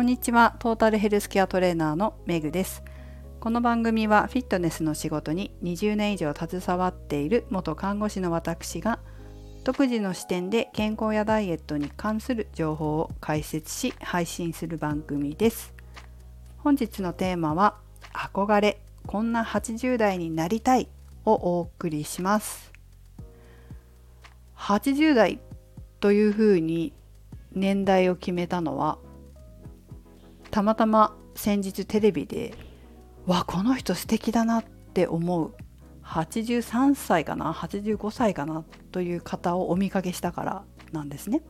こんにちは。トータルヘルスケアトレーナーのメグです。この番組はフィットネスの仕事に20年以上携わっている元看護師の私が独自の視点で健康やダイエットに関する情報を解説し配信する番組です。本日のテーマは憧れこんな80代になりたいをお送りします。80代というふうに年代を決めたのはたまたま先日テレビでわこの人素敵だなって思う83歳かな85歳かなという方をお見かけしたからなんですね。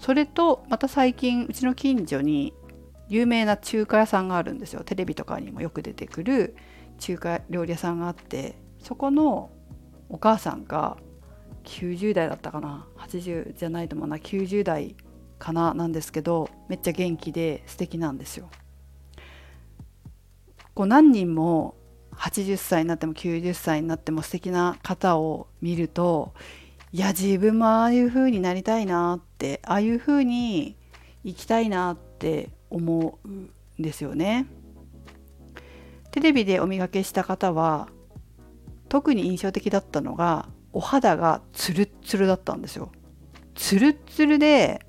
それとまた最近うちの近所に有名な中華屋さんがあるんですよテレビとかにもよく出てくる中華料理屋さんがあってそこのお母さんが90代だったかな80じゃないと思うな90代かななんですけどめっちゃ元気で素敵なんですよ。こう何人も80歳になっても90歳になっても素敵な方を見るといや自分もああいう風になりたいなってああいう風に生きたいなって思うんですよね。テレビでお見かけした方は特に印象的だったのがお肌がツルッツルだったんですよ。ツルッツルで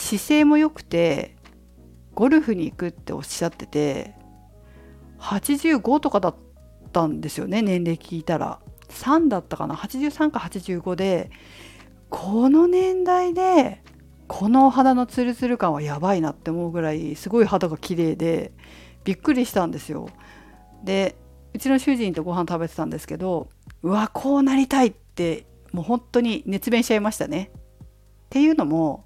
姿勢も良くてゴルフに行くっておっしゃってて85とかだったんですよね年齢聞いたら。3だったかな？83か85でこの年代でこのお肌のツルツル感はやばいなって思うぐらいすごい肌が綺麗でびっくりしたんですよ。でうちの主人とご飯食べてたんですけどうわこうなりたいってもう本当に熱弁しちゃいましたね。っていうのも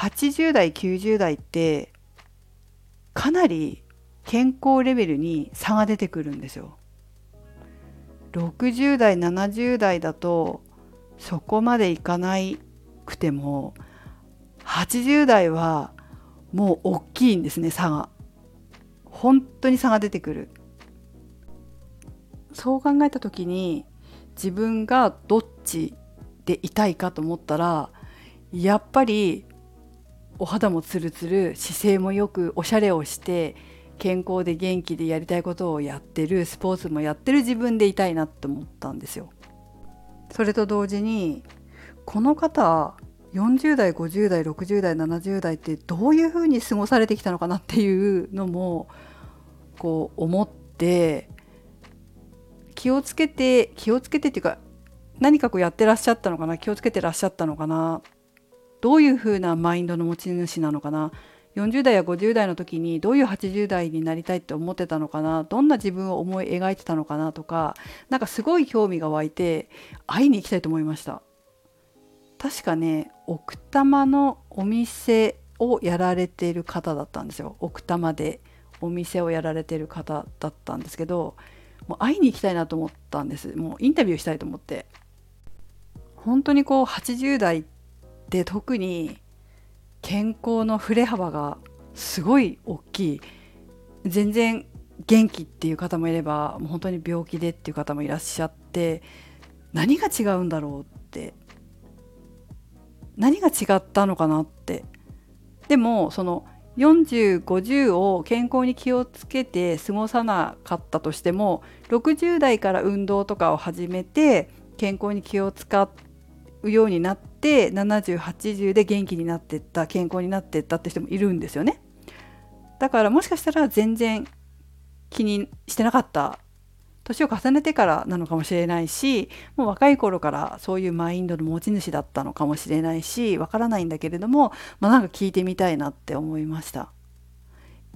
80代90代ってかなり健康レベルに差が出てくるんですよ。60代70代だとそこまでいかないくても80代はもう大きいんですね差が。本当に差が出てくる。そう考えた時に自分がどっちでいたいかと思ったらやっぱりお肌もツルツル姿勢もよくおしゃれをして健康で元気でやりたいことをやってるスポーツもやってる自分でいたいなって思ったんですよ。それと同時にこの方40代50代60代70代ってどういうふうに過ごされてきたのかなっていうのもこう思って気をつけて気をつけてっていうか何かこうやってらっしゃったのかな気をつけてらっしゃったのかなどういうふうなマインドの持ち主なのかな？40代や50代の時にどういう80代になりたいって思ってたのかな？どんな自分を思い描いてたのかなとかなんかすごい興味が湧いて会いに行きたいと思いました。確かね奥多摩のお店をやられている方だったんですよ。奥多摩でお店をやられている方だったんですけどもう会いに行きたいなと思ったんです。もうインタビューしたいと思って。本当にこう80代ってで特に健康の振れ幅がすごい大きい。全然元気っていう方もいればもう本当に病気でっていう方もいらっしゃって何が違うんだろうって。何が違ったのかなって。でもその4050を健康に気をつけて過ごさなかったとしても60代から運動とかを始めて健康に気を使ってうようになって7080で元気になってった健康になってったって人もいるんですよねだからもしかしたら全然気にしてなかった年を重ねてからなのかもしれないしもう若い頃からそういうマインドの持ち主だったのかもしれないしわからないんだけれども、まあ、なんか聞いてみたいなって思いました。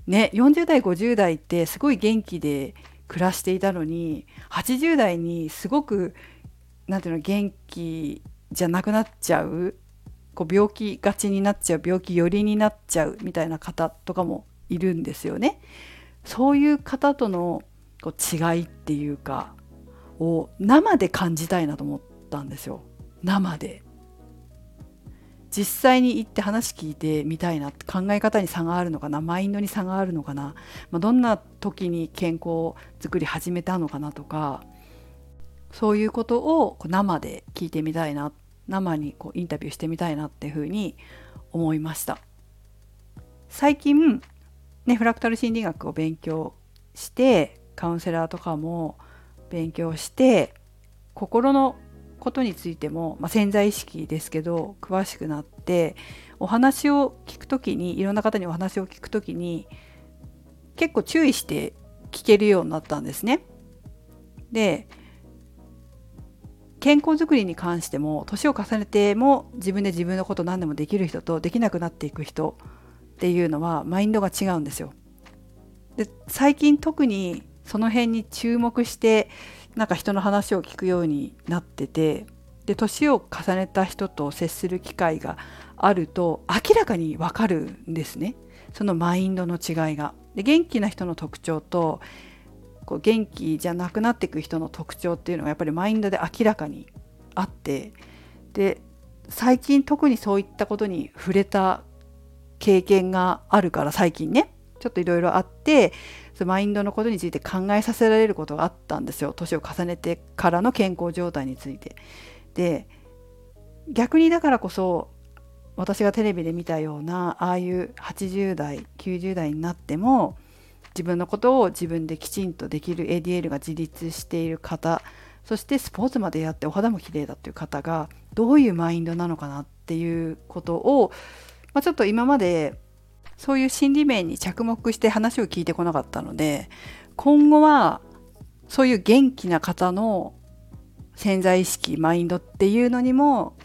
ね40代50代ってすごい元気で暮らしていたのに80代にすごく何ていうの元気じゃなくなっちゃう？こう病気がちになっちゃう病気寄りになっちゃうみたいな方とかもいるんですよね。そういう方とのこう違いっていうかを生で感じたいなと思ったんですよ生で。実際に行って話聞いてみたいな考え方に差があるのかな？マインドに差があるのかな、まあ、どんな時に健康づくり始めたのかなとかそういうことを生で聞いてみたいなっ生にこうインタビューしてみたいなっていうふうに思いました最近ねフラクタル心理学を勉強してカウンセラーとかも勉強して心のことについても、まあ、潜在意識ですけど詳しくなってお話を聞く時にいろんな方にお話を聞く時に結構注意して聞けるようになったんですね。で健康づくりに関しても年を重ねても自分で自分のこと何でもできる人とできなくなっていく人っていうのはマインドが違うんですよ。で最近特にその辺に注目してなんか人の話を聞くようになっててで年を重ねた人と接する機会があると明らかにわかるんですねそのマインドの違いが。で元気な人の特徴とこう元気じゃなくなっていく人の特徴っていうのがやっぱりマインドで明らかにあってで最近特にそういったことに触れた経験があるから最近ねちょっといろいろあってそのマインドのことについて考えさせられることがあったんですよ年を重ねてからの健康状態について。で逆にだからこそ私がテレビで見たようなああいう80代90代になっても自分のことを自分できちんとできる ADL が自立している方そしてスポーツまでやってお肌も綺麗だっていう方がどういうマインドなのかなっていうことを、まあ、ちょっと今までそういう心理面に着目して話を聞いてこなかったので今後はそういう元気な方の潜在意識マインドっていうのにも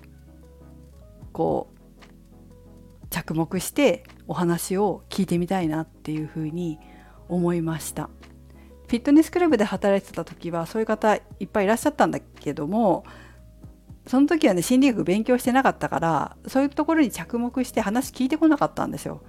こう着目してお話を聞いてみたいなっていうふうに思いました。フィットネスクラブで働いてた時はそういう方いっぱいいらっしゃったんだけどもその時はね心理学勉強してなかったからそういうところに着目して話聞いてこなかったんですよ。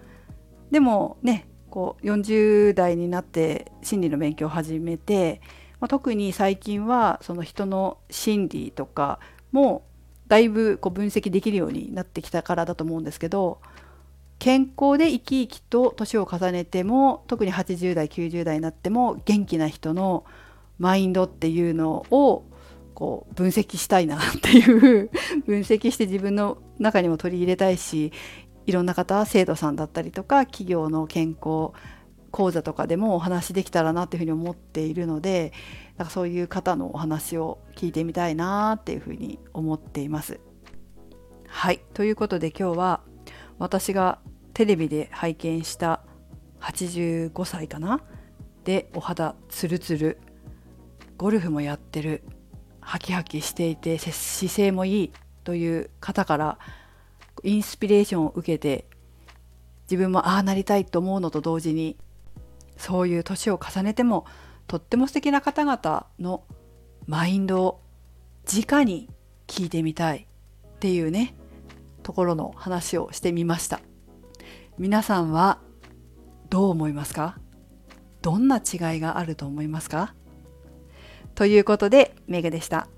でもねこう40代になって心理の勉強を始めてまあ、特に最近はその人の心理とかもだいぶこう分析できるようになってきたからだと思うんですけど健康で生き生きと年を重ねても特に80代90代になっても元気な人のマインドっていうのをこう分析したいなっていう 分析して自分の中にも取り入れたいしいろんな方生徒さんだったりとか企業の健康講座とかでもお話できたらなっていうふうに思っているのでなんかそういう方のお話を聞いてみたいなっていうふうに思っています。はいということで今日は私がテレビで拝見した85歳かな？でお肌ツルツル。ゴルフもやってる。ハキハキしていて姿勢もいい。という方からインスピレーションを受けて自分もああなりたいと思うのと同時にそういう年を重ねてもとっても素敵な方々のマインドを直に聞いてみたいっていうねところの話をしてみました。皆さんはどう思いますか？どんな違いがあると思いますか？ということでメグでした。